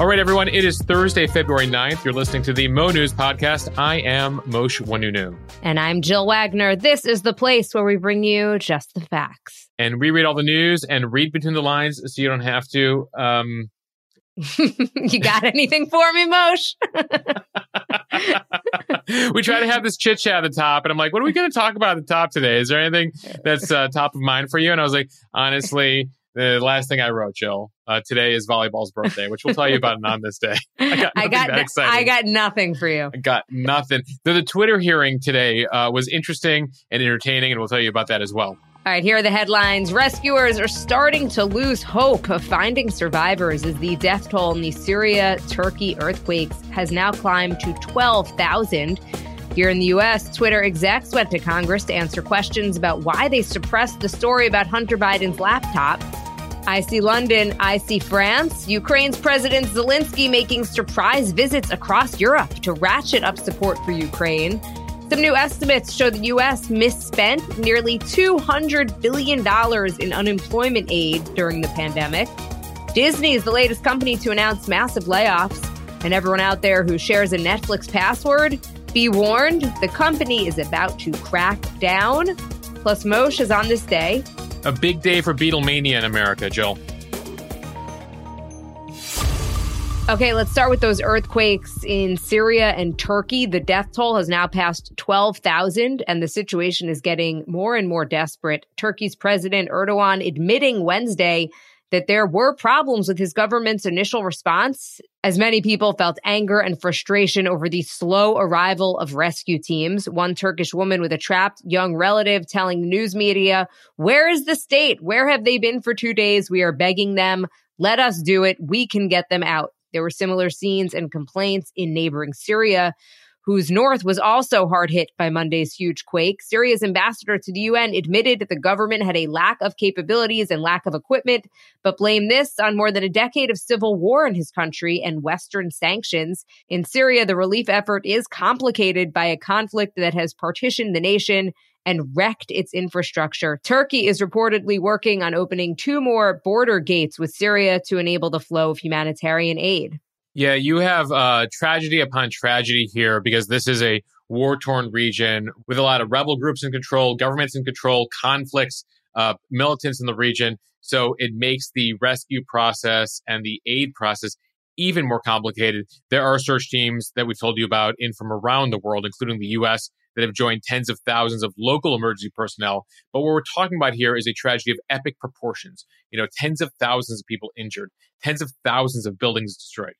All right, everyone, it is Thursday, February 9th. You're listening to the Mo News Podcast. I am Mosheh Oinounou. And I'm Jill Wagner. This is the place where we bring you just the facts. And we read all the news and read between the lines so you don't have to. Um... you got anything for me, Mosheh? we try to have this chit chat at the top, and I'm like, what are we going to talk about at the top today? Is there anything that's uh, top of mind for you? And I was like, honestly, the last thing I wrote, Jill, uh, today is volleyball's birthday, which we'll tell you about on this day. I got, I got, I got nothing for you. I got nothing. The, the Twitter hearing today uh, was interesting and entertaining, and we'll tell you about that as well. All right, here are the headlines. Rescuers are starting to lose hope of finding survivors as the death toll in the Syria Turkey earthquakes has now climbed to 12,000. Here in the U.S., Twitter execs went to Congress to answer questions about why they suppressed the story about Hunter Biden's laptop. I see London, I see France. Ukraine's President Zelensky making surprise visits across Europe to ratchet up support for Ukraine. Some new estimates show the U.S. misspent nearly $200 billion in unemployment aid during the pandemic. Disney is the latest company to announce massive layoffs. And everyone out there who shares a Netflix password, be warned, the company is about to crack down. Plus, Mosheh is on this day. A big day for Beatlemania in America, Jill. Okay, let's start with those earthquakes in Syria and Turkey. The death toll has now passed 12,000, and the situation is getting more and more desperate. Turkey's President Erdogan admitting Wednesday that there were problems with his government's initial response, as many people felt anger and frustration over the slow arrival of rescue teams. One Turkish woman with a trapped young relative telling the news media, Where is the state? Where have they been for two days? We are begging them. Let us do it. We can get them out. There were similar scenes and complaints in neighboring Syria, whose north was also hard hit by Monday's huge quake. Syria's ambassador to the UN admitted that the government had a lack of capabilities and lack of equipment, but blamed this on more than a decade of civil war in his country and Western sanctions. In Syria, the relief effort is complicated by a conflict that has partitioned the nation and wrecked its infrastructure. Turkey is reportedly working on opening two more border gates with Syria to enable the flow of humanitarian aid. Yeah, you have uh, tragedy upon tragedy here because this is a war torn region with a lot of rebel groups in control, governments in control, conflicts, uh, militants in the region. So it makes the rescue process and the aid process even more complicated. There are search teams that we've told you about in from around the world, including the US, that have joined tens of thousands of local emergency personnel. But what we're talking about here is a tragedy of epic proportions. You know, tens of thousands of people injured, tens of thousands of buildings destroyed.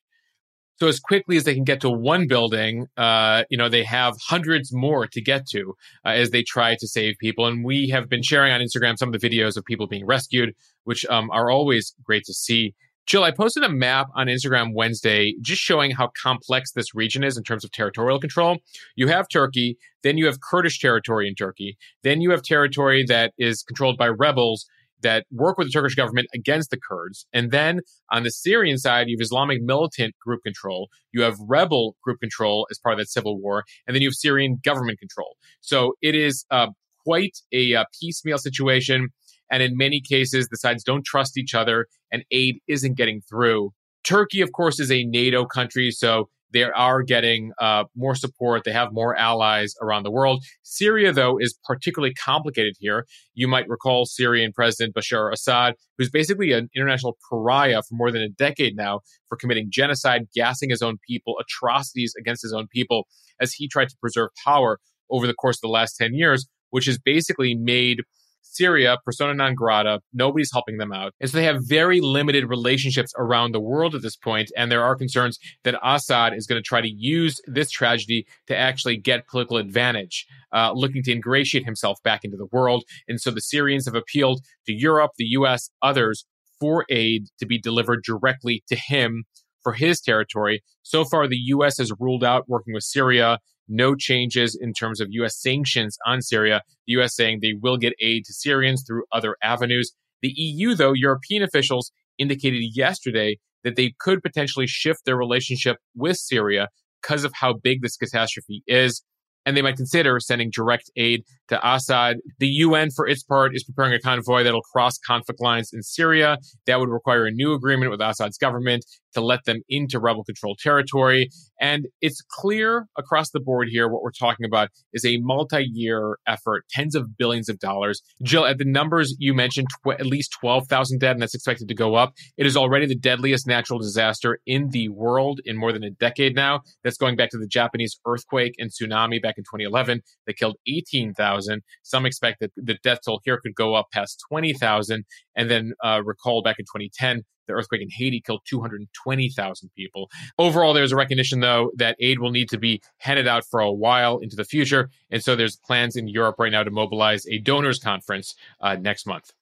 So as quickly as they can get to one building, uh, you know, they have hundreds more to get to uh, as they try to save people. And we have been sharing on Instagram some of the videos of people being rescued, which um, are always great to see. Jill, I posted a map on Instagram Wednesday just showing how complex this region is in terms of territorial control. You have Turkey, then you have Kurdish territory in Turkey, then you have territory that is controlled by rebels that work with the Turkish government against the Kurds. And then on the Syrian side, you have Islamic militant group control. You have rebel group control as part of that civil war. And then you have Syrian government control. So it is uh, quite a, uh, piecemeal situation. And in many cases, the sides don't trust each other and aid isn't getting through. Turkey, of course, is a NATO country, so they are getting uh, more support. They have more allies around the world. Syria, though, is particularly complicated here. You might recall Syrian President Bashar Assad, who's basically an international pariah for more than a decade now for committing genocide, gassing his own people, atrocities against his own people as he tried to preserve power over the course of the last 10 years, which has basically made Syria, persona non grata, nobody's helping them out. And so they have very limited relationships around the world at this point, And there are concerns that Assad is going to try to use this tragedy to actually get political advantage, uh, looking to ingratiate himself back into the world. And so the Syrians have appealed to Europe, the US, others for aid to be delivered directly to him for his territory. So far, the U.S. has ruled out working with Syria no changes in terms of U.S. sanctions on Syria. The U.S. saying they will get aid to Syrians through other avenues. The EU, though, European officials indicated yesterday that they could potentially shift their relationship with Syria because of how big this catastrophe is. And they might consider sending direct aid to Assad. The UN, for its part, is preparing a convoy that'll cross conflict lines in Syria. That would require a new agreement with Assad's government to let them into rebel controlled territory. And it's clear across the board here what we're talking about is a multi year effort, tens of billions of dollars. Jill, at the numbers you mentioned, tw- at least 12,000 dead, and that's expected to go up. It is already the deadliest natural disaster in the world in more than a decade now. That's going back to the Japanese earthquake and tsunami back in 2011 that killed 18,000. Some expect that the death toll here could go up past 20,000. And then uh, recall back in 2010, the earthquake in Haiti killed 220,000 people. Overall, there's a recognition, though, that aid will need to be handed out for a while into the future. And so there's plans in Europe right now to mobilize a donors conference uh, next month.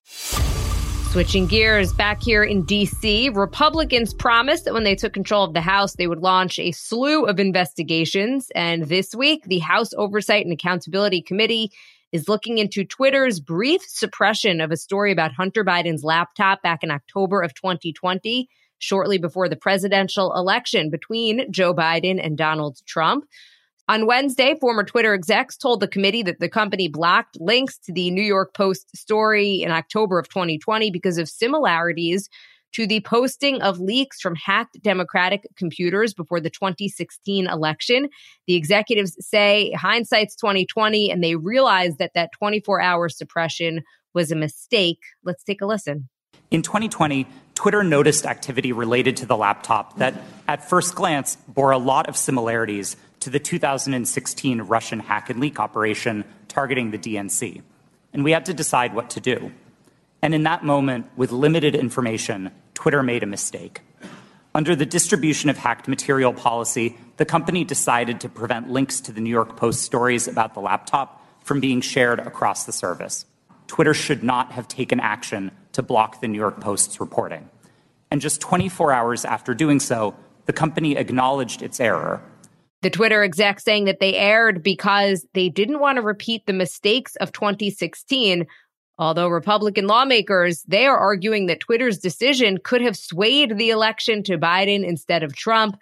Switching gears back here in DC, Republicans promised that when they took control of the House, they would launch a slew of investigations. And this week, the House Oversight and Accountability Committee is looking into Twitter's brief suppression of a story about Hunter Biden's laptop back in October of 2020, shortly before the presidential election between Joe Biden and Donald Trump. On Wednesday, former Twitter execs told the committee that the company blocked links to the New York Post story in October of 2020 because of similarities to the posting of leaks from hacked Democratic computers before the 2016 election. The executives say hindsight's 2020 and they realize that that 24-hour suppression was a mistake. Let's take a listen. In 2020, Twitter noticed activity related to the laptop that at first glance bore a lot of similarities to the 2016 Russian hack and leak operation targeting the DNC. And we had to decide what to do. And in that moment, with limited information, Twitter made a mistake. Under the distribution of hacked material policy, the company decided to prevent links to the New York Post stories about the laptop from being shared across the service. Twitter should not have taken action to block the New York Post's reporting. And just 24 hours after doing so, the company acknowledged its error. The Twitter exec saying that they erred because they didn't want to repeat the mistakes of 2016 Although Republican lawmakers, they are arguing that Twitter's decision could have swayed the election to Biden instead of Trump.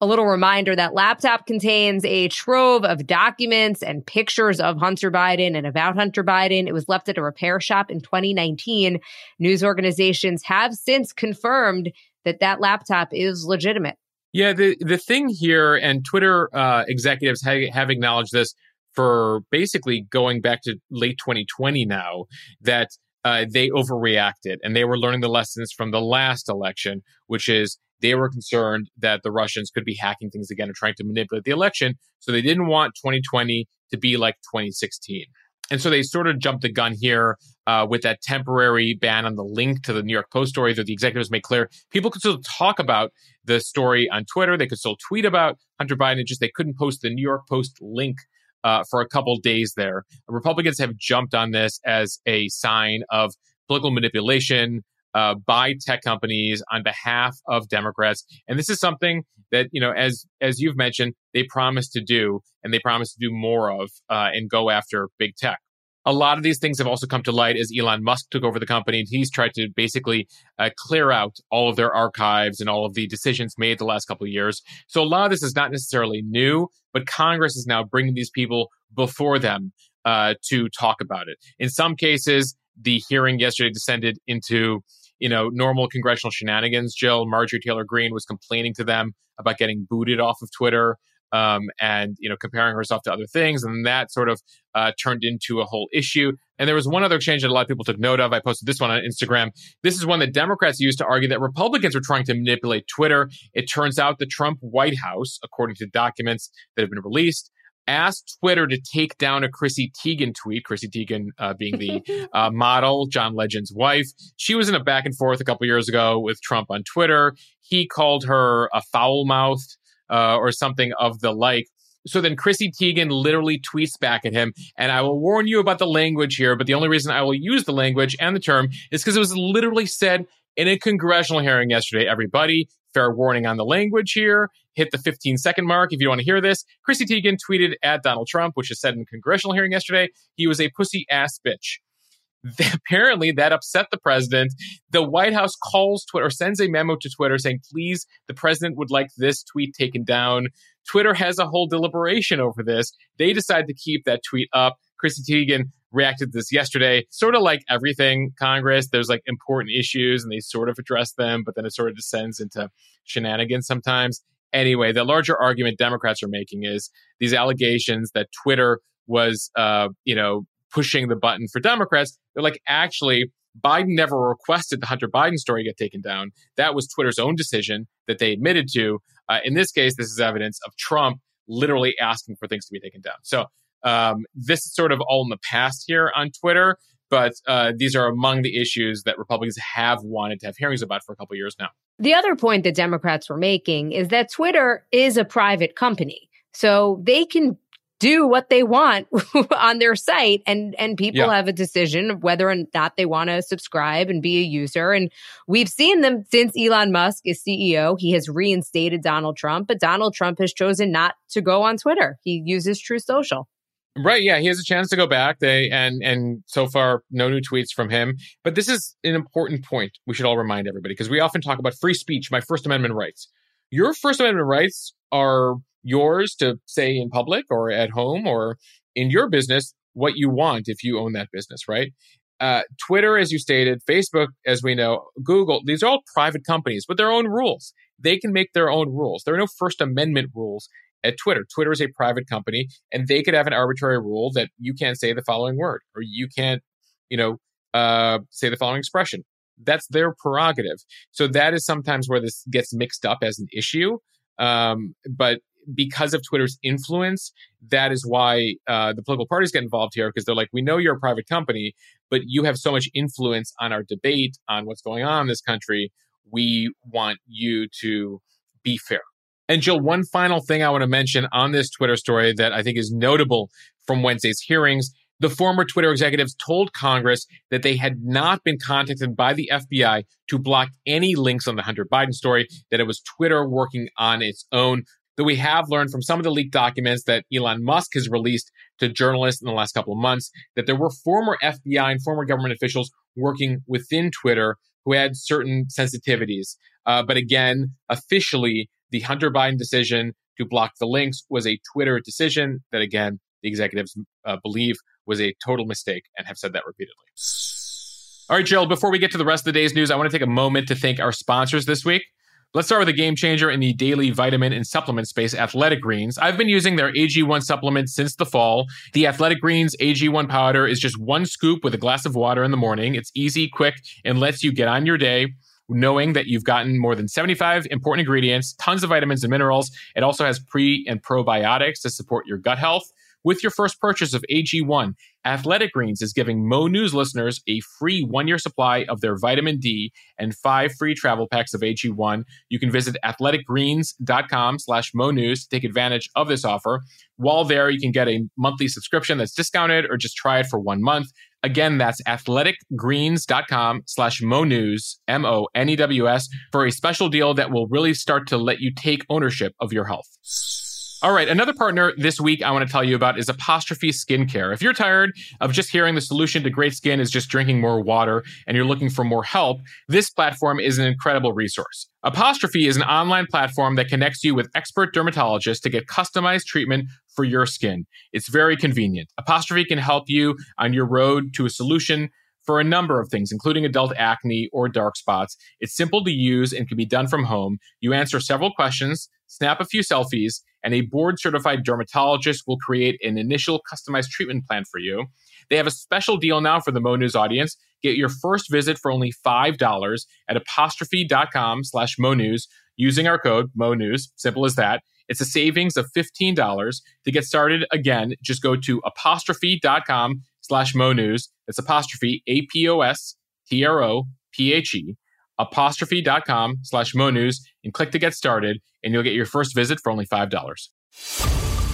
A little reminder that laptop contains a trove of documents and pictures of Hunter Biden and about Hunter Biden. It was left at a repair shop in 2019. News organizations have since confirmed that that laptop is legitimate. Yeah, the the thing here, and Twitter uh, executives ha- have acknowledged this for basically going back to late 2020 now that uh, they overreacted and they were learning the lessons from the last election, which is they were concerned that the Russians could be hacking things again and trying to manipulate the election. So they didn't want 2020 to be like 2016. And so they sort of jumped the gun here uh, with that temporary ban on the link to the New York Post story that the executives made clear. People could still talk about the story on Twitter. They could still tweet about Hunter Biden. Just they couldn't post the New York Post link uh, for a couple days there. Republicans have jumped on this as a sign of political manipulation uh, by tech companies on behalf of Democrats, and this is something that you know, as as you've mentioned, they promised to do, and they promised to do more of, uh, and go after big tech a lot of these things have also come to light as Elon Musk took over the company and he's tried to basically uh, clear out all of their archives and all of the decisions made the last couple of years. So a lot of this is not necessarily new, but Congress is now bringing these people before them uh, to talk about it. In some cases, the hearing yesterday descended into you know normal congressional shenanigans. Jill Marjorie Taylor Greene was complaining to them about getting booted off of Twitter um, and you know comparing herself to other things, and that sort of uh, turned into a whole issue. And there was one other exchange that a lot of people took note of. I posted this one on Instagram. This is one that Democrats used to argue that Republicans were trying to manipulate Twitter. It turns out the Trump White House, according to documents that have been released, asked Twitter to take down a Chrissy Teigen tweet. Chrissy Teigen uh, being the uh, model, John Legend's wife. She was in a back and forth a couple years ago with Trump on Twitter. He called her a foul mouthed uh, or something of the like. So then Chrissy Teigen literally tweets back at him, and I will warn you about the language here, but the only reason I will use the language and the term is because it was literally said in a congressional hearing yesterday. Everybody, fair warning on the language here. Hit the 15 second mark if you want to hear this. Chrissy Teigen tweeted at Donald Trump, which is said in a congressional hearing yesterday, he was a pussy ass bitch. apparently that upset the president. The White House calls Twitter or sends a memo to Twitter saying, please, the president would like this tweet taken down. Twitter has a whole deliberation over this. They decide to keep that tweet up. Chrissy Teigen reacted to this yesterday. Sort of like everything Congress, there's like important issues and they sort of address them, but then it sort of descends into shenanigans sometimes. Anyway, the larger argument Democrats are making is these allegations that Twitter was, uh, you know, pushing the button for Democrats. They're like, actually, Biden never requested the Hunter Biden story get taken down. That was Twitter's own decision that they admitted to. Uh, in this case, this is evidence of Trump literally asking for things to be taken down. So um, this is sort of all in the past here on Twitter, but uh, these are among the issues that Republicans have wanted to have hearings about for a couple years now. The other point that Democrats were making is that Twitter is a private company. So they can do what they want on their site and and people yeah. have a decision of whether or not they want to subscribe and be a user and we've seen them since Elon Musk is CEO he has reinstated Donald Trump but Donald Trump has chosen not to go on Twitter he uses Truth Social Right, yeah, he has a chance to go back. They and and so far no new tweets from him. But this is an important point. We should all remind everybody because we often talk about free speech, my First Amendment rights. Your First Amendment rights are yours to say in public or at home or in your business what you want if you own that business, right? Uh, Twitter, as you stated, Facebook, as we know, Google, these are all private companies with their own rules. They can make their own rules. There are no First Amendment rules at Twitter. Twitter is a private company, and they could have an arbitrary rule that you can't say the following word or you can't, you know, uh, say the following expression. That's their prerogative. So that is sometimes where this gets mixed up as an issue. Um, but because of Twitter's influence, that is why uh, the political parties get involved here because they're like, we know you're a private company, but you have so much influence on our debate on what's going on in this country. We want you to be fair. And Jill, one final thing I want to mention on this Twitter story that I think is notable from Wednesday's hearings. The former Twitter executives told Congress that they had not been contacted by the FBI to block any links on the Hunter Biden story, that it was Twitter working on its own that we have learned from some of the leaked documents that Elon Musk has released to journalists in the last couple of months that there were former FBI and former government officials working within Twitter who had certain sensitivities. Uh, but again, officially, the Hunter Biden decision to block the links was a Twitter decision that, again, the executives uh, believe was a total mistake and have said that repeatedly. All right, Jill, before we get to the rest of the day's news, I want to take a moment to thank our sponsors this week. Let's start with a game changer in the daily vitamin and supplement space, Athletic Greens. I've been using their AG1 supplement since the fall. The Athletic Greens AG1 powder is just one scoop with a glass of water in the morning. It's easy, quick, and lets you get on your day knowing that you've gotten more than 75 important ingredients, tons of vitamins and minerals. It also has pre and probiotics to support your gut health. With your first purchase of AG1, Athletic Greens is giving Mo News listeners a free one year supply of their vitamin D and five free travel packs of AG1. You can visit athleticgreens.com slash Mo News to take advantage of this offer. While there, you can get a monthly subscription that's discounted or just try it for one month. Again, that's athleticgreens.com slash Mo News, M O N E W S, for a special deal that will really start to let you take ownership of your health. All right, another partner this week I want to tell you about is Apostrophe Skincare. If you're tired of just hearing the solution to great skin is just drinking more water and you're looking for more help, this platform is an incredible resource. Apostrophe is an online platform that connects you with expert dermatologists to get customized treatment for your skin. It's very convenient. Apostrophe can help you on your road to a solution for a number of things, including adult acne or dark spots. It's simple to use and can be done from home. You answer several questions, snap a few selfies, and a board certified dermatologist will create an initial customized treatment plan for you. They have a special deal now for the Mo News audience. Get your first visit for only $5 at apostrophe.com slash Mo News using our code Mo News. Simple as that. It's a savings of $15. To get started, again, just go to apostrophe.com slash Mo News. It's apostrophe A P O S T R O P H E apostrophe.com slash Mo News and click to get started, and you'll get your first visit for only $5.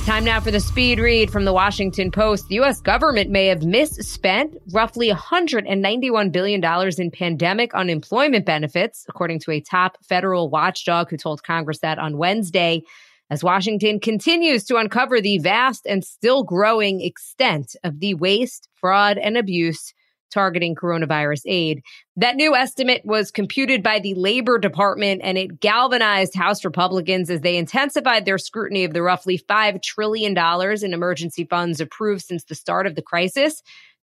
Time now for the speed read from the Washington Post. The U.S. government may have misspent roughly $191 billion in pandemic unemployment benefits, according to a top federal watchdog who told Congress that on Wednesday, as Washington continues to uncover the vast and still growing extent of the waste, fraud, and abuse targeting coronavirus aid. That new estimate was computed by the Labor Department and it galvanized House Republicans as they intensified their scrutiny of the roughly $5 trillion in emergency funds approved since the start of the crisis.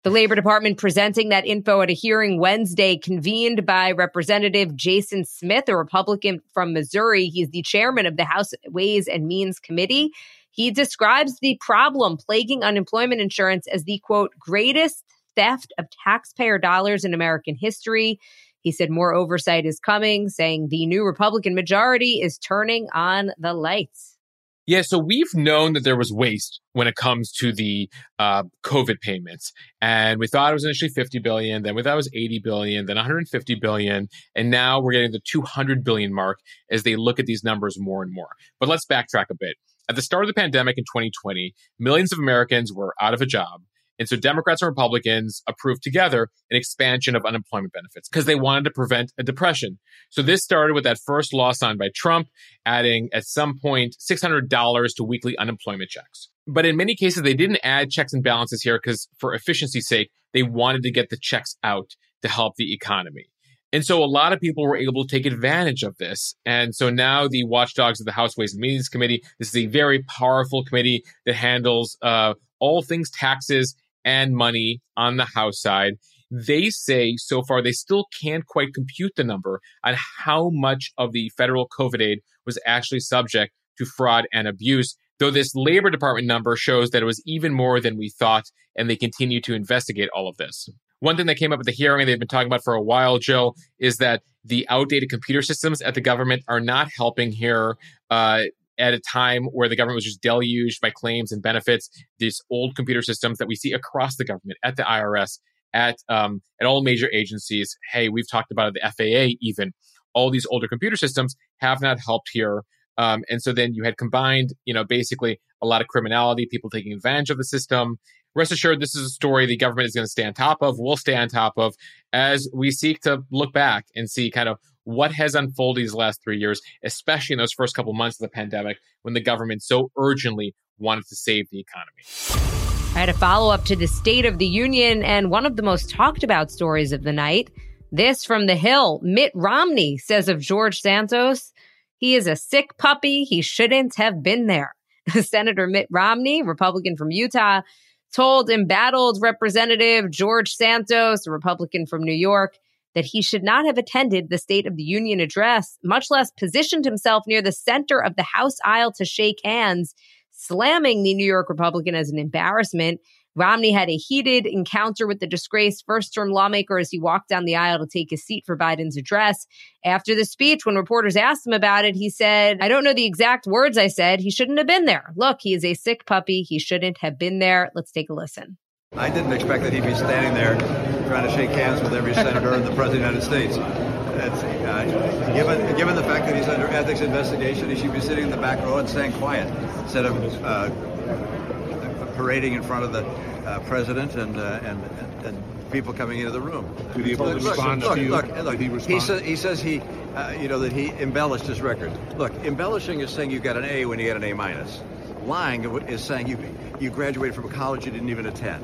The Labor Department presenting that info at a hearing Wednesday convened by Representative Jason Smith, a Republican from Missouri. He's the chairman of the House Ways and Means Committee. He describes the problem plaguing unemployment insurance as the quote, greatest theft of taxpayer dollars in American history. He said more oversight is coming, saying the new Republican majority is turning on the lights. Yeah, so we've known that there was waste when it comes to the uh, COVID payments, and we thought it was initially 50 billion, then we thought it was 80 billion, then 150 billion, and now we're getting the 200 billion mark as they look at these numbers more and more. But let's backtrack a bit. At the start of the pandemic in 2020, millions of Americans were out of a job. And so Democrats and Republicans approved together an expansion of unemployment benefits because they wanted to prevent a depression. So this started with that first law signed by Trump, adding at some point $600 to weekly unemployment checks. But in many cases, they didn't add checks and balances here because for efficiency's sake, they wanted to get the checks out to help the economy. And so a lot of people were able to take advantage of this. And so now the watchdogs of the House Ways and Means Committee, this is a very powerful committee that handles uh, all things taxes and money on the House side. They say so far they still can't quite compute the number on how much of the federal COVID aid was actually subject to fraud and abuse. Though this Labor Department number shows that it was even more than we thought, and they continue to investigate all of this. One thing that came up at the hearing they've been talking about for a while, Jill, is that the outdated computer systems at the government are not helping here. Uh, at a time where the government was just deluged by claims and benefits, these old computer systems that we see across the government, at the IRS, at um, at all major agencies. Hey, we've talked about it, the FAA, even all these older computer systems have not helped here. Um, and so then you had combined, you know, basically a lot of criminality, people taking advantage of the system. Rest assured, this is a story the government is going to stay on top of, will stay on top of, as we seek to look back and see kind of what has unfolded these last three years, especially in those first couple months of the pandemic when the government so urgently wanted to save the economy. I had a follow up to the State of the Union and one of the most talked about stories of the night. This from The Hill Mitt Romney says of George Santos, he is a sick puppy. He shouldn't have been there. Senator Mitt Romney, Republican from Utah, told embattled Representative George Santos, a Republican from New York, that he should not have attended the State of the Union address, much less positioned himself near the center of the House aisle to shake hands, slamming the New York Republican as an embarrassment. Romney had a heated encounter with the disgraced first term lawmaker as he walked down the aisle to take his seat for Biden's address. After the speech, when reporters asked him about it, he said, I don't know the exact words I said. He shouldn't have been there. Look, he is a sick puppy. He shouldn't have been there. Let's take a listen. I didn't expect that he'd be standing there trying to shake hands with every senator and the president of the United States. Uh, given given the fact that he's under ethics investigation, he should be sitting in the back row and staying quiet instead of uh, parading in front of the uh, president and, uh, and, and people coming into the room. Did he look, respond look, to you? Look, look, he, he, says he says he, uh, you know, that he embellished his record. Look, embellishing is saying you got an A when you get an A minus. Lying is saying you you graduated from a college you didn't even attend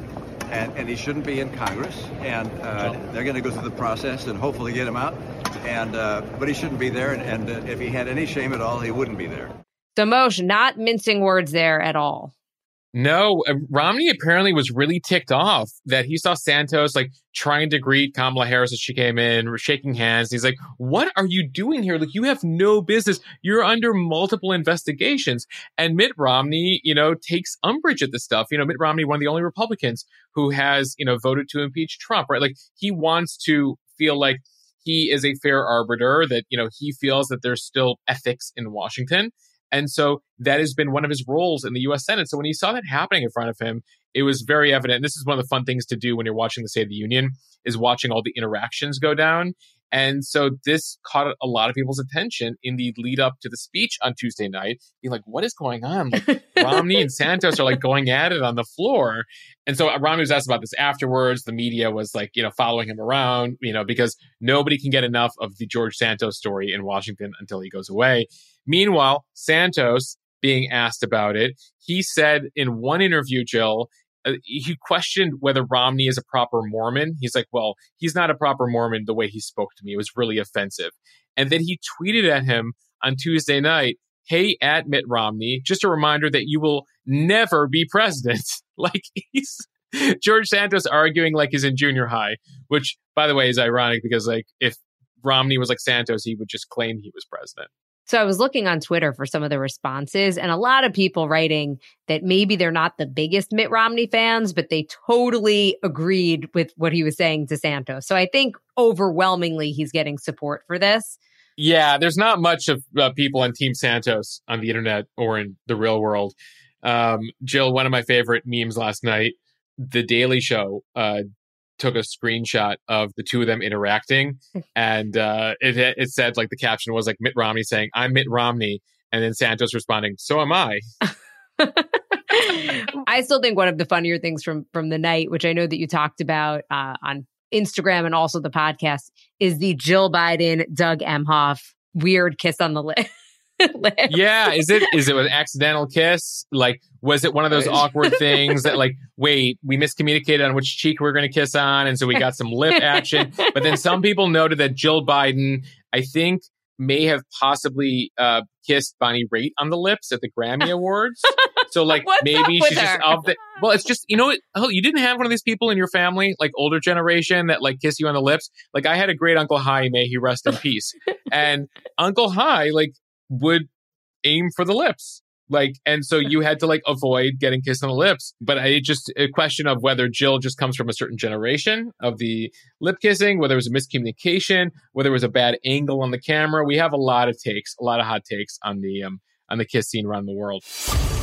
and, and he shouldn't be in Congress. And uh, they're going to go through the process and hopefully get him out. And uh, but he shouldn't be there. And, and uh, if he had any shame at all, he wouldn't be there. So, Mosheh, not mincing words there at all. No, uh, Romney apparently was really ticked off that he saw Santos like trying to greet Kamala Harris as she came in, shaking hands. He's like, "What are you doing here? Like, you have no business. You're under multiple investigations." And Mitt Romney, you know, takes umbrage at this stuff. You know, Mitt Romney, one of the only Republicans who has, you know, voted to impeach Trump, right? Like, he wants to feel like he is a fair arbiter. That you know, he feels that there's still ethics in Washington and so that has been one of his roles in the US Senate. So when he saw that happening in front of him, it was very evident. This is one of the fun things to do when you're watching the State of the Union is watching all the interactions go down. And so this caught a lot of people's attention in the lead up to the speech on Tuesday night. Being like, what is going on? Like Romney and Santos are like going at it on the floor. And so uh, Romney was asked about this afterwards. The media was like, you know, following him around, you know, because nobody can get enough of the George Santos story in Washington until he goes away. Meanwhile, Santos being asked about it, he said in one interview, Jill, uh, he questioned whether Romney is a proper Mormon. He's like, well, he's not a proper Mormon the way he spoke to me. It was really offensive. And then he tweeted at him on Tuesday night, hey, at Mitt Romney, just a reminder that you will never be president. like he's George Santos arguing like he's in junior high, which by the way is ironic because like if Romney was like Santos, he would just claim he was president. So I was looking on Twitter for some of the responses, and a lot of people writing that maybe they're not the biggest Mitt Romney fans, but they totally agreed with what he was saying to Santos. So I think overwhelmingly he's getting support for this. Yeah, there's not much of uh, people on Team Santos on the internet or in the real world. Um, Jill, one of my favorite memes last night, The Daily Show uh, took a screenshot of the two of them interacting, and uh, it it said like the caption was like Mitt Romney saying, "I'm Mitt Romney," and then Santos responding, "So am I." I still think one of the funnier things from from the night, which I know that you talked about uh, on Instagram and also the podcast, is the Jill Biden Doug Emhoff weird kiss on the lip. yeah, is it is it an accidental kiss? Like, was it one of those awkward things that like, wait, we miscommunicated on which cheek we are going to kiss on, and so we got some lip action. But then some people noted that Jill Biden, I think, may have possibly uh, kissed Bonnie Raitt on the lips at the Grammy Awards. So like maybe she's her? just of the well, it's just you know oh you didn't have one of these people in your family like older generation that like kiss you on the lips. Like I had a great Uncle High, may he rest in peace, and Uncle High like would aim for the lips. Like, and so you had to like avoid getting kissed on the lips. But I just a question of whether Jill just comes from a certain generation of the lip kissing, whether it was a miscommunication, whether it was a bad angle on the camera. We have a lot of takes, a lot of hot takes on the um on the kiss scene around the world.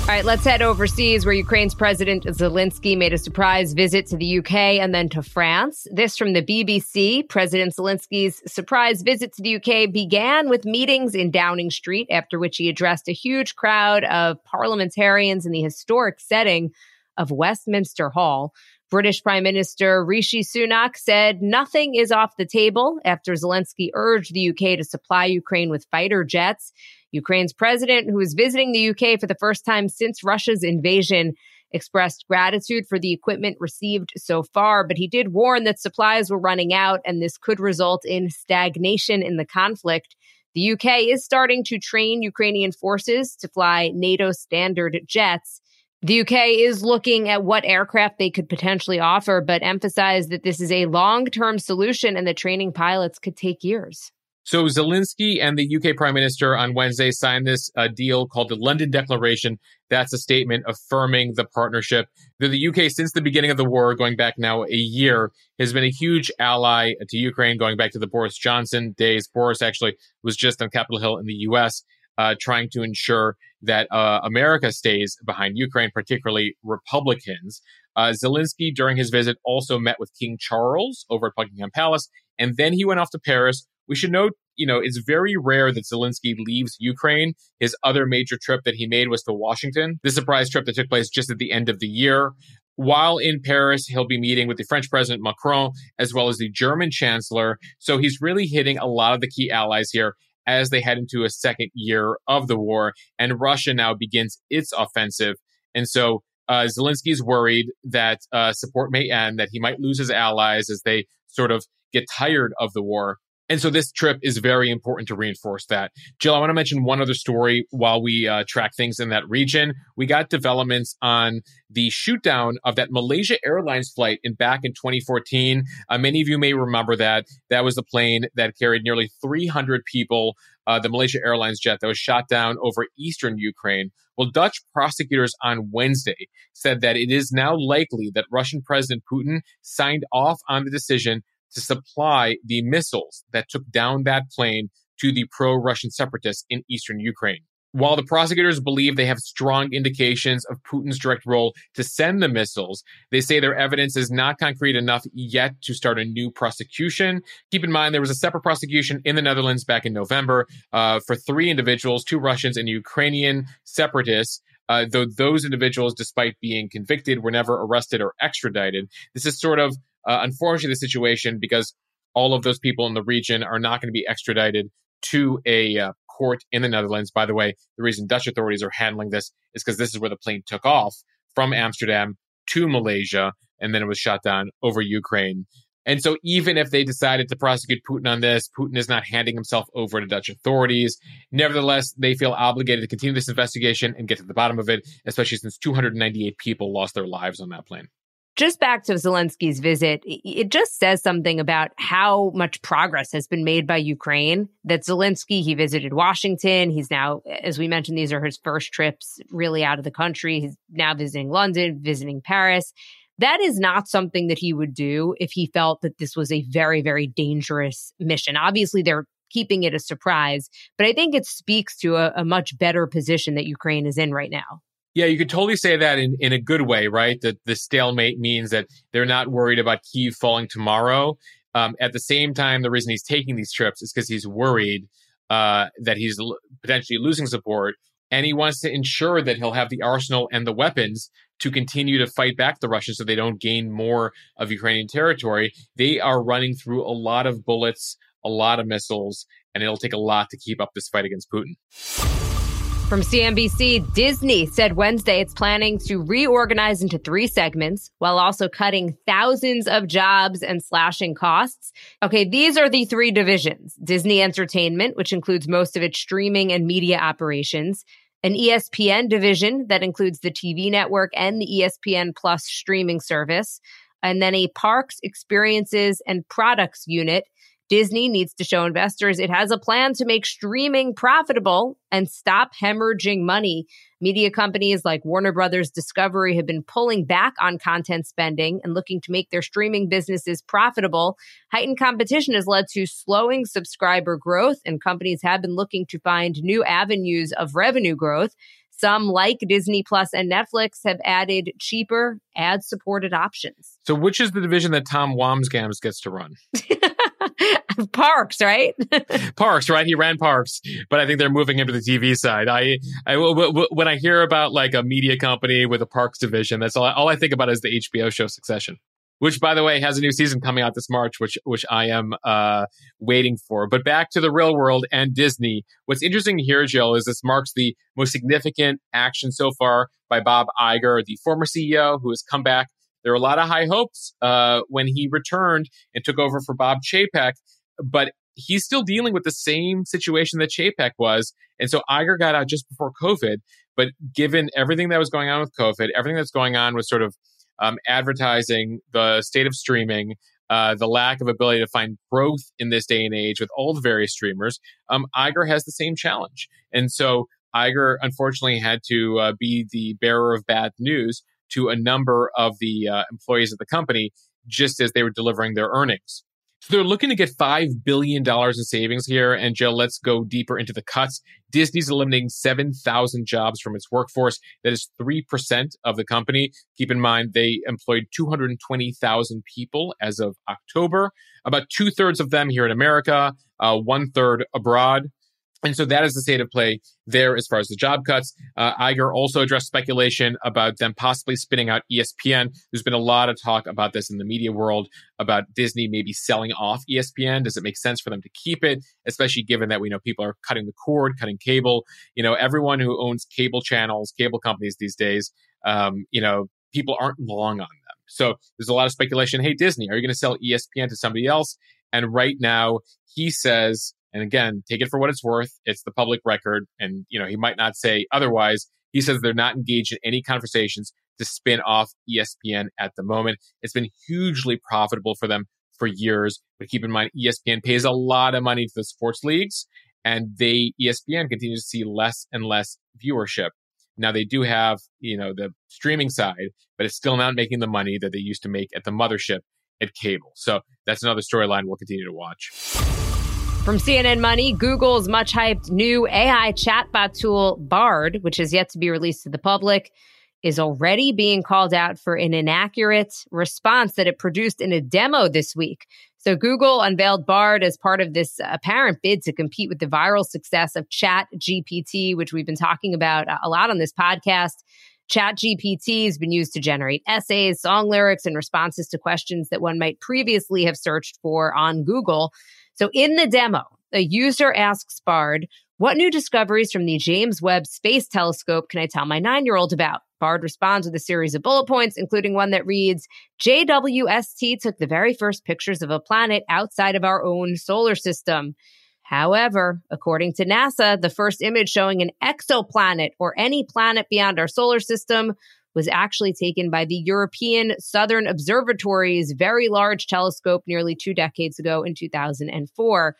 All right, let's head overseas where Ukraine's President Zelensky made a surprise visit to the UK and then to France. This from the BBC. President Zelensky's surprise visit to the UK began with meetings in Downing Street, after which he addressed a huge crowd of parliamentarians in the historic setting of Westminster Hall. British Prime Minister Rishi Sunak said nothing is off the table after Zelensky urged the UK to supply Ukraine with fighter jets. Ukraine's president, who is visiting the UK for the first time since Russia's invasion, expressed gratitude for the equipment received so far, but he did warn that supplies were running out and this could result in stagnation in the conflict. The UK is starting to train Ukrainian forces to fly NATO standard jets. The UK is looking at what aircraft they could potentially offer, but emphasized that this is a long term solution and the training pilots could take years. So Zelensky and the UK Prime Minister on Wednesday signed this uh, deal called the London Declaration. That's a statement affirming the partnership. The, the UK, since the beginning of the war, going back now a year, has been a huge ally to Ukraine, going back to the Boris Johnson days. Boris actually was just on Capitol Hill in the US, uh, trying to ensure that uh, America stays behind Ukraine, particularly Republicans. Uh, Zelensky, during his visit, also met with King Charles over at Buckingham Palace, and then he went off to Paris we should note, you know, it's very rare that Zelensky leaves Ukraine. His other major trip that he made was to Washington. The surprise trip that took place just at the end of the year. While in Paris, he'll be meeting with the French President Macron as well as the German Chancellor. So he's really hitting a lot of the key allies here as they head into a second year of the war. And Russia now begins its offensive. And so uh, Zelensky is worried that uh, support may end, that he might lose his allies as they sort of get tired of the war. And so this trip is very important to reinforce that. Jill, I want to mention one other story while we uh, track things in that region. We got developments on the shootdown of that Malaysia Airlines flight in back in 2014. Uh, many of you may remember that. That was the plane that carried nearly 300 people, uh, the Malaysia Airlines jet that was shot down over eastern Ukraine. Well, Dutch prosecutors on Wednesday said that it is now likely that Russian President Putin signed off on the decision to supply the missiles that took down that plane to the pro Russian separatists in eastern Ukraine. While the prosecutors believe they have strong indications of Putin's direct role to send the missiles, they say their evidence is not concrete enough yet to start a new prosecution. Keep in mind, there was a separate prosecution in the Netherlands back in November uh, for three individuals, two Russians and Ukrainian separatists. Uh, though those individuals, despite being convicted, were never arrested or extradited. This is sort of uh, unfortunately, the situation because all of those people in the region are not going to be extradited to a uh, court in the Netherlands. By the way, the reason Dutch authorities are handling this is because this is where the plane took off from Amsterdam to to Malaysia, and then it was shot down over Ukraine. And so, even if they decided to prosecute Putin on this, Putin is not handing himself over to Dutch authorities. Nevertheless, they feel obligated to continue this investigation and get to the bottom of it, especially since 298 people lost their lives on that plane. Just back to Zelensky's visit, it just says something about how much progress has been made by Ukraine. That Zelensky, he visited Washington. He's now, as we mentioned, these are his first trips really out of the country. He's now visiting London, visiting Paris. That is not something that he would do if he felt that this was a very, very dangerous mission. Obviously, they're keeping it a surprise, but I think it speaks to a, a much better position that Ukraine is in right now. Yeah, you could totally say that in, in a good way, right? That the stalemate means that they're not worried about Kiev falling tomorrow. Um, at the same time, the reason he's taking these trips is because he's worried uh, that he's l- potentially losing support and he wants to ensure that he'll have the arsenal and the weapons to continue to fight back the Russians so they don't gain more of Ukrainian territory. They are running through a lot of bullets, a lot of missiles, and it'll take a lot to keep up this fight against Putin. From CNBC, Disney said Wednesday it's planning to reorganize into three segments while also cutting thousands of jobs and slashing costs. Okay, these are the three divisions. Disney Entertainment, which includes most of its streaming and media operations, an ESPN division that includes the TV network and the ESPN Plus streaming service, and then a parks, experiences, and products unit Disney needs to show investors it has a plan to make streaming profitable and stop hemorrhaging money. Media companies like Warner Brothers Discovery have been pulling back on content spending and looking to make their streaming businesses profitable. Heightened competition has led to slowing subscriber growth, and companies have been looking to find new avenues of revenue growth. Some, like Disney Plus and Netflix, have added cheaper ad supported options. So, which is the division that Tom Wambsgans gets to run? Parks, right? Parks, right? He ran Parks, but I think they're moving him to the TV side. I, I w- w- when I hear about like a media company with a Parks division, that's all I, all I think about is the HBO show Succession, which, by the way, has a new season coming out this March, which which I am uh, waiting for. But back to the real world and Disney. What's interesting here, Jill, is this marks the most significant action so far by Bob Iger, the former CEO, who has come back there were a lot of high hopes uh, when he returned and took over for Bob Chapek, but he's still dealing with the same situation that Chapek was. And so Iger got out just before COVID. But given everything that was going on with COVID, everything that's going on with sort of um, advertising, the state of streaming, uh, the lack of ability to find growth in this day and age with all the various streamers, um, Iger has the same challenge. And so Iger, unfortunately, had to uh, be the bearer of bad news to a number of the uh, employees of the company just as they were delivering their earnings. So they're looking to get $5 billion in savings here. And Jill, let's go deeper into the cuts. Disney's eliminating 7,000 jobs from its workforce. That is 3% of the company. Keep in mind, they employed 220,000 people as of October, about two thirds of them here in America, uh, one third abroad. And so that is the state of play there as far as the job cuts. Uh, Iger also addressed speculation about them possibly spinning out ESPN. There's been a lot of talk about this in the media world about Disney maybe selling off ESPN. Does it make sense for them to keep it, especially given that we know people are cutting the cord, cutting cable? You know, everyone who owns cable channels, cable companies these days, um, you know, people aren't long on them. So there's a lot of speculation. Hey, Disney, are you going to sell ESPN to somebody else? And right now, he says and again, take it for what it's worth. It's the public record. And, you know, he might not say otherwise. He says they're not engaged in any conversations to spin off ESPN at the moment. It's been hugely profitable for them for years. But keep in mind, ESPN pays a lot of money to the sports leagues, and they ESPN continues to see less and less viewership. Now they do have, you know, the streaming side, but it's still not making the money that they used to make at the mothership at cable. So that's another storyline we'll continue to watch. From CNN Money, Google's much hyped new AI chatbot tool, Bard, which is yet to be released to the public, is already being called out for an inaccurate response that it produced in a demo this week. So, Google unveiled Bard as part of this apparent bid to compete with the viral success of Chat GPT, which we've been talking about a lot on this podcast. Chat GPT has been used to generate essays, song lyrics, and responses to questions that one might previously have searched for on Google. So in the demo, a user asks Bard, what new discoveries from the James Webb Space Telescope can I tell my nine year old about? Bard responds with a series of bullet points, including one that reads JWST took the very first pictures of a planet outside of our own solar system. However, according to NASA, the first image showing an exoplanet or any planet beyond our solar system was actually taken by the European Southern Observatory's Very Large Telescope nearly two decades ago in 2004.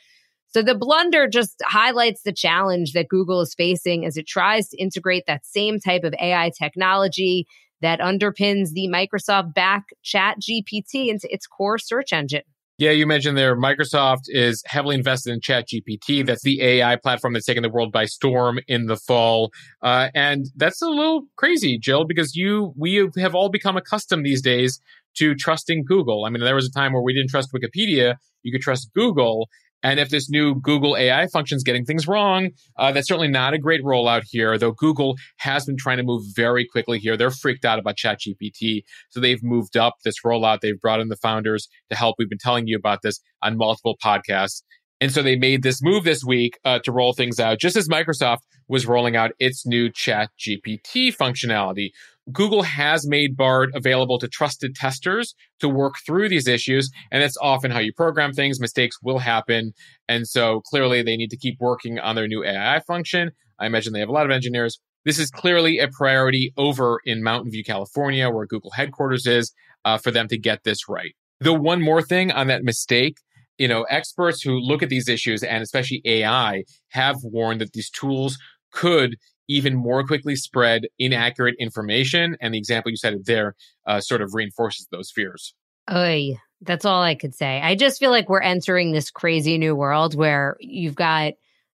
So the blunder just highlights the challenge that Google is facing as it tries to integrate that same type of AI technology that underpins the Microsoft back chat GPT into its core search engine. Yeah, you mentioned there Microsoft is heavily invested in ChatGPT. That's the AI platform that's taken the world by storm in the fall. Uh, and that's a little crazy, Jill, because you we have all become accustomed these days to trusting Google. I mean, there was a time where we didn't trust Wikipedia. You could trust Google. And if this new Google AI function is getting things wrong, uh, that's certainly not a great rollout here, though Google has been trying to move very quickly here. They're freaked out about ChatGPT. So they've moved up this rollout. They've brought in the founders to help. We've been telling you about this on multiple podcasts. And so they made this move this week uh, to roll things out, just as Microsoft was rolling out its new Chat GPT functionality. Google has made Bard available to trusted testers to work through these issues. And that's often how you program things. Mistakes will happen. And so clearly they need to keep working on their new AI function. I imagine they have a lot of engineers. This is clearly a priority over in Mountain View, California, where Google headquarters is, uh, for them to get this right. The one more thing on that mistake you know, experts who look at these issues and especially AI have warned that these tools could even more quickly spread inaccurate information. And the example you cited there uh, sort of reinforces those fears. Oy, that's all I could say. I just feel like we're entering this crazy new world where you've got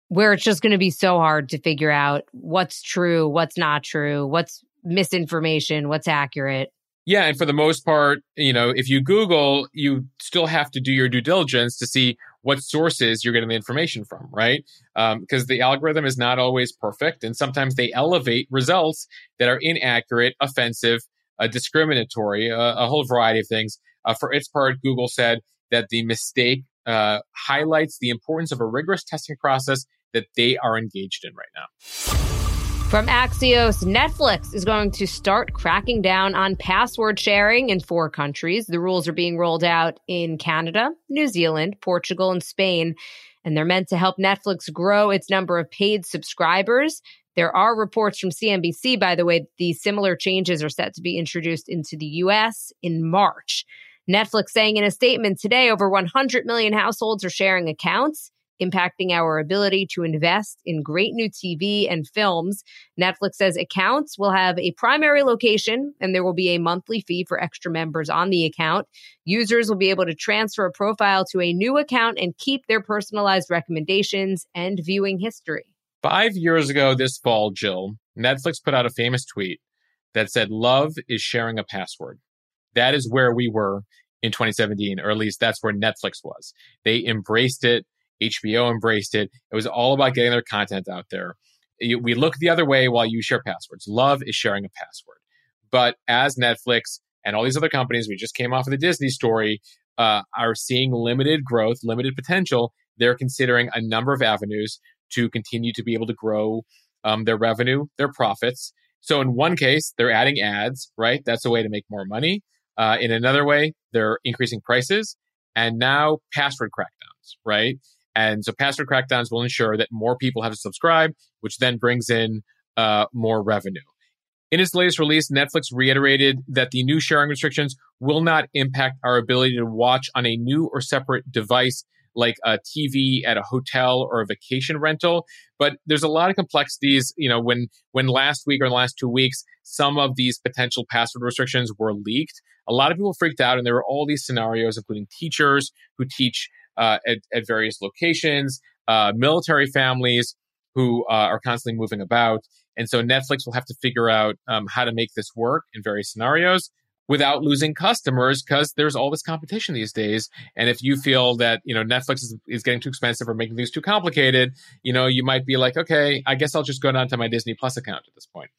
where it's just going to be so hard to figure out what's true, what's not true, what's misinformation, what's accurate. Yeah, and for the most part, you know, if you Google, you still have to do your due diligence to see what sources you're getting the information from, right? Because um, the algorithm is not always perfect, and sometimes they elevate results that are inaccurate, offensive, uh, discriminatory, uh, a whole variety of things. Uh, for its part, Google said that the mistake uh, highlights the importance of a rigorous testing process that they are engaged in right now. From Axios, Netflix is going to start cracking down on password sharing in four countries. The rules are being rolled out in Canada, New Zealand, Portugal, and Spain, and they're meant to help Netflix grow its number of paid subscribers. There are reports from CNBC, by the way, that these similar changes are set to be introduced into the US in March. Netflix saying in a statement today over 100 million households are sharing accounts impacting our ability to invest in great new TV and films. Netflix says accounts will have a primary location and there will be a monthly fee for extra members on the account. Users will be able to transfer a profile to a new account and keep their personalized recommendations and viewing history. Five years ago this fall, Jill, Netflix put out a famous tweet that said, Love is sharing a password. That is where we were in 2017, or at least that's where Netflix was. They embraced it. HBO embraced it. It was all about getting their content out there. We look the other way while you share passwords. Love is sharing a password. But as Netflix and all these other companies, we just came off of the Disney story, uh, are seeing limited growth, limited potential, they're considering a number of avenues to continue to be able to grow um, their revenue, their profits. So in one case, they're adding ads, right? That's a way to make more money. Uh, in another way, they're increasing prices. And now password crackdowns, right? And so password crackdowns will ensure that more people have to subscribe, which then brings in uh, more revenue. In its latest release, Netflix reiterated that the new sharing restrictions will not impact our ability to watch on a new or separate device like a TV at a hotel or a vacation rental. But there's a lot of complexities. You know, when when last week or the last two weeks, some of these potential password restrictions were leaked, a lot of people freaked out, and there were all these scenarios, including teachers who teach uh, at, at, various locations, uh, military families who uh, are constantly moving about. And so Netflix will have to figure out um, how to make this work in various scenarios without losing customers because there's all this competition these days. And if you feel that, you know, Netflix is, is getting too expensive or making things too complicated, you know, you might be like, okay, I guess I'll just go down to my Disney Plus account at this point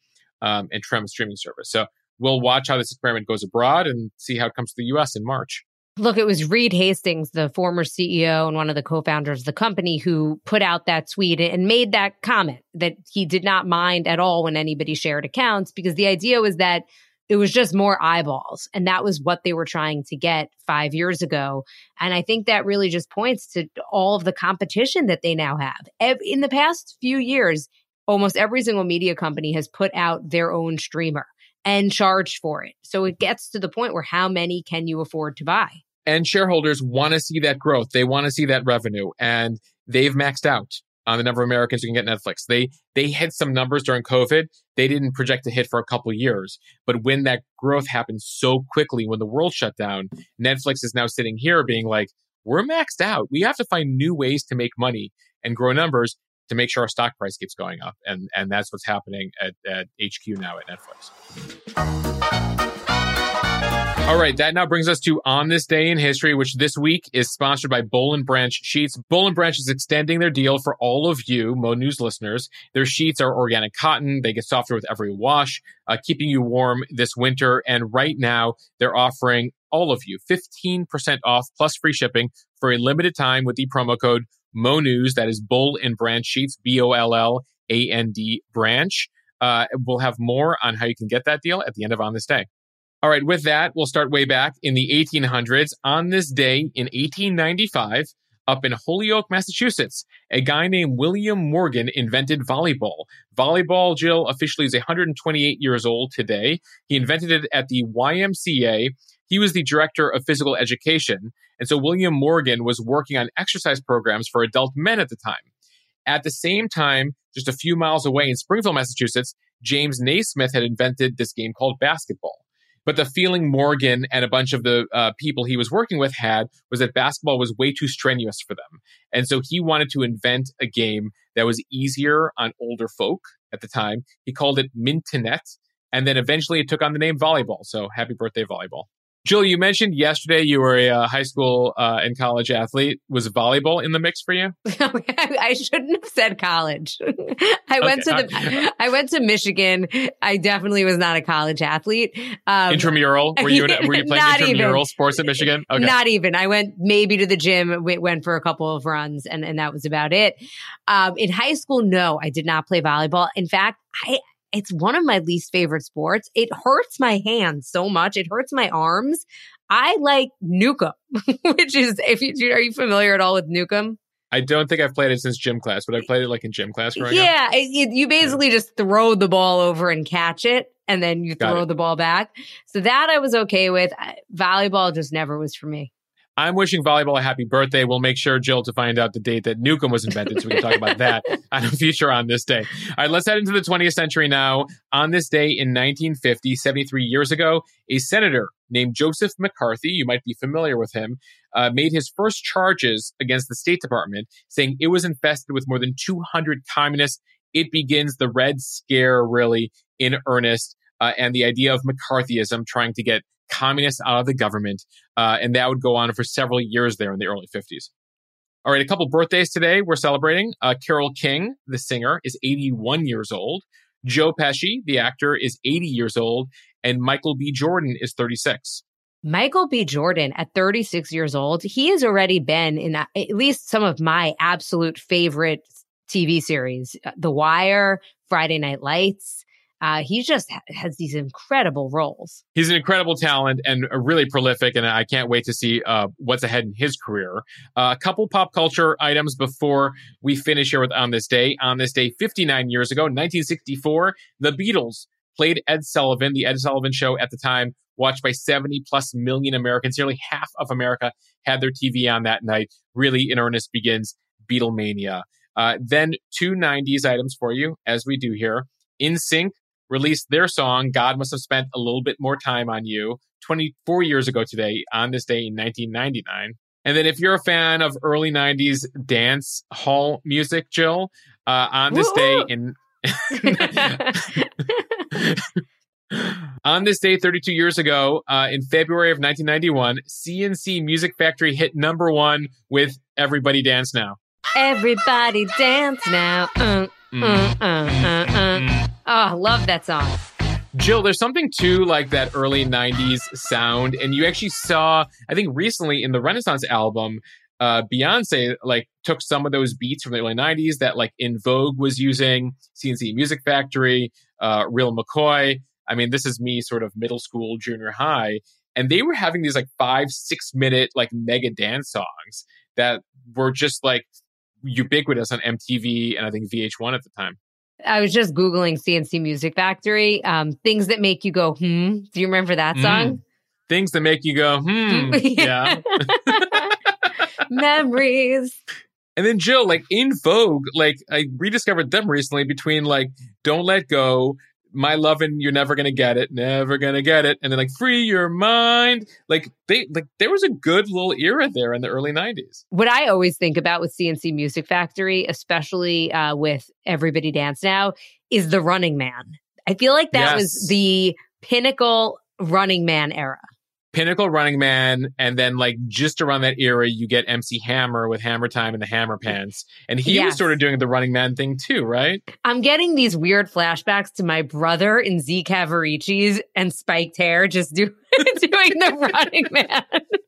um, and trim streaming service. So we'll watch how this experiment goes abroad and see how it comes to the US in March. Look, it was Reed Hastings, the former CEO and one of the co founders of the company, who put out that tweet and made that comment that he did not mind at all when anybody shared accounts because the idea was that it was just more eyeballs. And that was what they were trying to get five years ago. And I think that really just points to all of the competition that they now have. In the past few years, almost every single media company has put out their own streamer and charged for it. So it gets to the point where how many can you afford to buy? And shareholders want to see that growth. They want to see that revenue and they've maxed out on the number of Americans who can get Netflix. They they hit some numbers during COVID. They didn't project to hit for a couple years. But when that growth happened so quickly when the world shut down, Netflix is now sitting here being like, we're maxed out. We have to find new ways to make money and grow numbers to make sure our stock price keeps going up. And and that's what's happening at, at HQ now at Netflix. All right, that now brings us to On This Day in History, which this week is sponsored by Boll and Branch Sheets. Boll and Branch is extending their deal for all of you, Mo News listeners. Their sheets are organic cotton. They get softer with every wash, uh, keeping you warm this winter. And right now, they're offering all of you 15% off plus free shipping for a limited time with the promo code Mo News. That is Boll and Branch Sheets, B O L L A N D Branch. Uh, we'll have more on how you can get that deal at the end of On This Day. All right, with that, we'll start way back in the 1800s. On this day in 1895, up in Holyoke, Massachusetts, a guy named William Morgan invented volleyball. Volleyball, Jill, officially is 128 years old today. He invented it at the YMCA. He was the director of physical education. And so William Morgan was working on exercise programs for adult men at the time. At the same time, just a few miles away in Springfield, Massachusetts, James Naismith had invented this game called basketball. But the feeling Morgan and a bunch of the uh, people he was working with had was that basketball was way too strenuous for them. And so he wanted to invent a game that was easier on older folk at the time. He called it Mintonette. And then eventually it took on the name volleyball. So happy birthday, volleyball. Jill, you mentioned yesterday you were a uh, high school uh, and college athlete. Was volleyball in the mix for you? I shouldn't have said college. I okay. went to the. I went to Michigan. I definitely was not a college athlete. Um, intramural? Were you were you playing intramural even. sports at Michigan? Okay. Not even. I went maybe to the gym. Went for a couple of runs, and and that was about it. Um, in high school, no, I did not play volleyball. In fact, I it's one of my least favorite sports. It hurts my hands so much. It hurts my arms. I like Newcomb, which is if you are you familiar at all with Newcomb? I don't think I've played it since gym class, but I played it like in gym class growing yeah, up. Yeah, you basically yeah. just throw the ball over and catch it, and then you Got throw it. the ball back. So that I was okay with. Volleyball just never was for me. I'm wishing volleyball a happy birthday. We'll make sure, Jill, to find out the date that Newcomb was invented so we can talk about that on a future on this day. All right, let's head into the 20th century now. On this day in 1950, 73 years ago, a senator named Joseph McCarthy, you might be familiar with him, uh, made his first charges against the State Department, saying it was infested with more than 200 communists. It begins the Red Scare, really, in earnest. Uh, and the idea of McCarthyism trying to get communists out of the government. Uh, and that would go on for several years there in the early 50s. All right, a couple birthdays today we're celebrating. Uh, Carole King, the singer, is 81 years old. Joe Pesci, the actor, is 80 years old. And Michael B. Jordan is 36. Michael B. Jordan at 36 years old, he has already been in at least some of my absolute favorite TV series The Wire, Friday Night Lights. Uh, he just ha- has these incredible roles. He's an incredible talent and really prolific, and I can't wait to see uh, what's ahead in his career. Uh, a couple pop culture items before we finish here with On This Day. On this day, 59 years ago, 1964, the Beatles played Ed Sullivan, the Ed Sullivan Show at the time, watched by 70 plus million Americans. Nearly half of America had their TV on that night. Really, in earnest, begins Beatlemania. Uh, then two 90s items for you, as we do here. NSYNC released their song, God Must Have Spent a Little Bit More Time on You, 24 years ago today, on this day in 1999. And then if you're a fan of early 90s dance hall music, Jill, uh, on this Woo-hoo! day in. on this day 32 years ago, uh, in February of 1991, C+C Music Factory hit number one with Everybody Dance Now. Everybody Dance Now. Uh, mm. uh, uh, uh, uh. Oh, love that song. Jill, there's something to like that early 90s sound. And you actually saw, I think recently in the Renaissance album, uh, Beyonce like took some of those beats from the early 90s that like En Vogue was using, C+C Music Factory, uh, Real McCoy. I mean, this is me sort of middle school, junior high. And they were having these like five, six minute like mega dance songs that were just like ubiquitous on MTV and I think VH1 at the time. I was just Googling C+C Music Factory, um, things that make you go, hmm. Do you remember that Mm. song? Things that make you go, hmm. yeah. Memories. And then Jill, like En Vogue, like I rediscovered them recently between like Don't Let Go, My Lovin' You're Never Gonna Get It, Never Gonna Get It, and then like Free Your Mind. Like they like there was a good little era there in the early nineties. What I always think about with C+C Music Factory, especially uh, with Everybody Dance Now, is the Running Man. I feel like that was the pinnacle Running Man era. Pinnacle Running Man, and then like just around that era, you get MC Hammer with Hammer Time and the Hammer Pants, and he was sort of doing the Running Man thing too, right? I'm getting these weird flashbacks to my brother in Z Cavaricci's and spiked hair, just do, doing the Running Man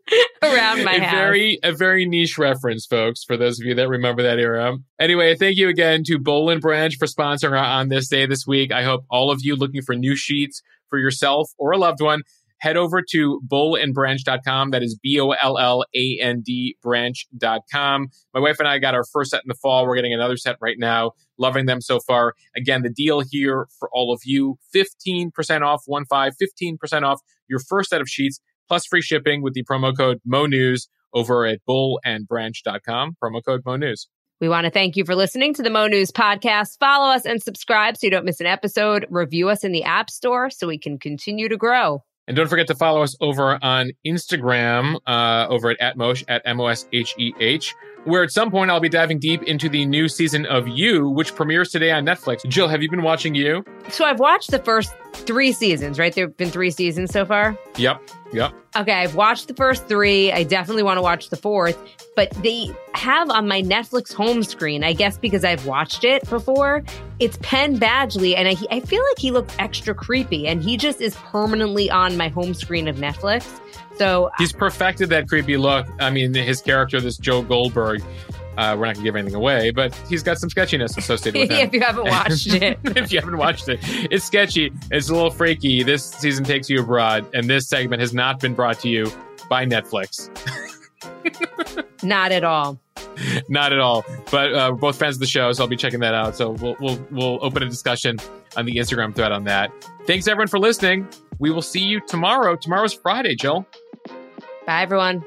around my a house. very a very niche reference, folks, for those of you that remember that era. Anyway, thank you again to Boll and Branch for sponsoring our on this day this week. I hope all of you looking for new sheets for yourself or a loved one. Head over to bollandbranch.com. That is B O L L A N D branch.com. My wife and I got our first set in the fall. We're getting another set right now. Loving them so far. Again, the deal here for all of you 15% off, 1 5, 15% off your first set of sheets plus free shipping with the promo code MoNews over at bollandbranch.com. Promo code MoNews. We want to thank you for listening to the Mo News podcast. Follow us and subscribe so you don't miss an episode. Review us in the App Store so we can continue to grow. And don't forget to follow us over on Instagram, uh, over at atmosh, at M-O-S-H-E-H, where at some point I'll be diving deep into the new season of You, which premieres today on Netflix. Jill, have you been watching You? So I've watched the first three seasons, right? There have been three seasons so far. Yep, yep. Okay, I've watched the first three. I definitely want to watch the fourth, but they have on my Netflix home screen, I guess because I've watched it before, it's Penn Badgley, and I, I feel like he looks extra creepy, and he just is permanently on my home screen of Netflix. So He's perfected that creepy look. I mean, his character, this Joe Goldberg, uh, we're not going to give anything away, but he's got some sketchiness associated with him. if you haven't watched it, if you haven't watched it, it's sketchy. It's a little freaky. This season takes you abroad, and this segment has not been brought to you by Netflix. not at all. not at all. But uh, we're both fans of the show, so I'll be checking that out. So we'll we'll we'll open a discussion on the Instagram thread on that. Thanks everyone for listening. We will see you tomorrow. Tomorrow's Friday, Jill. Bye, everyone.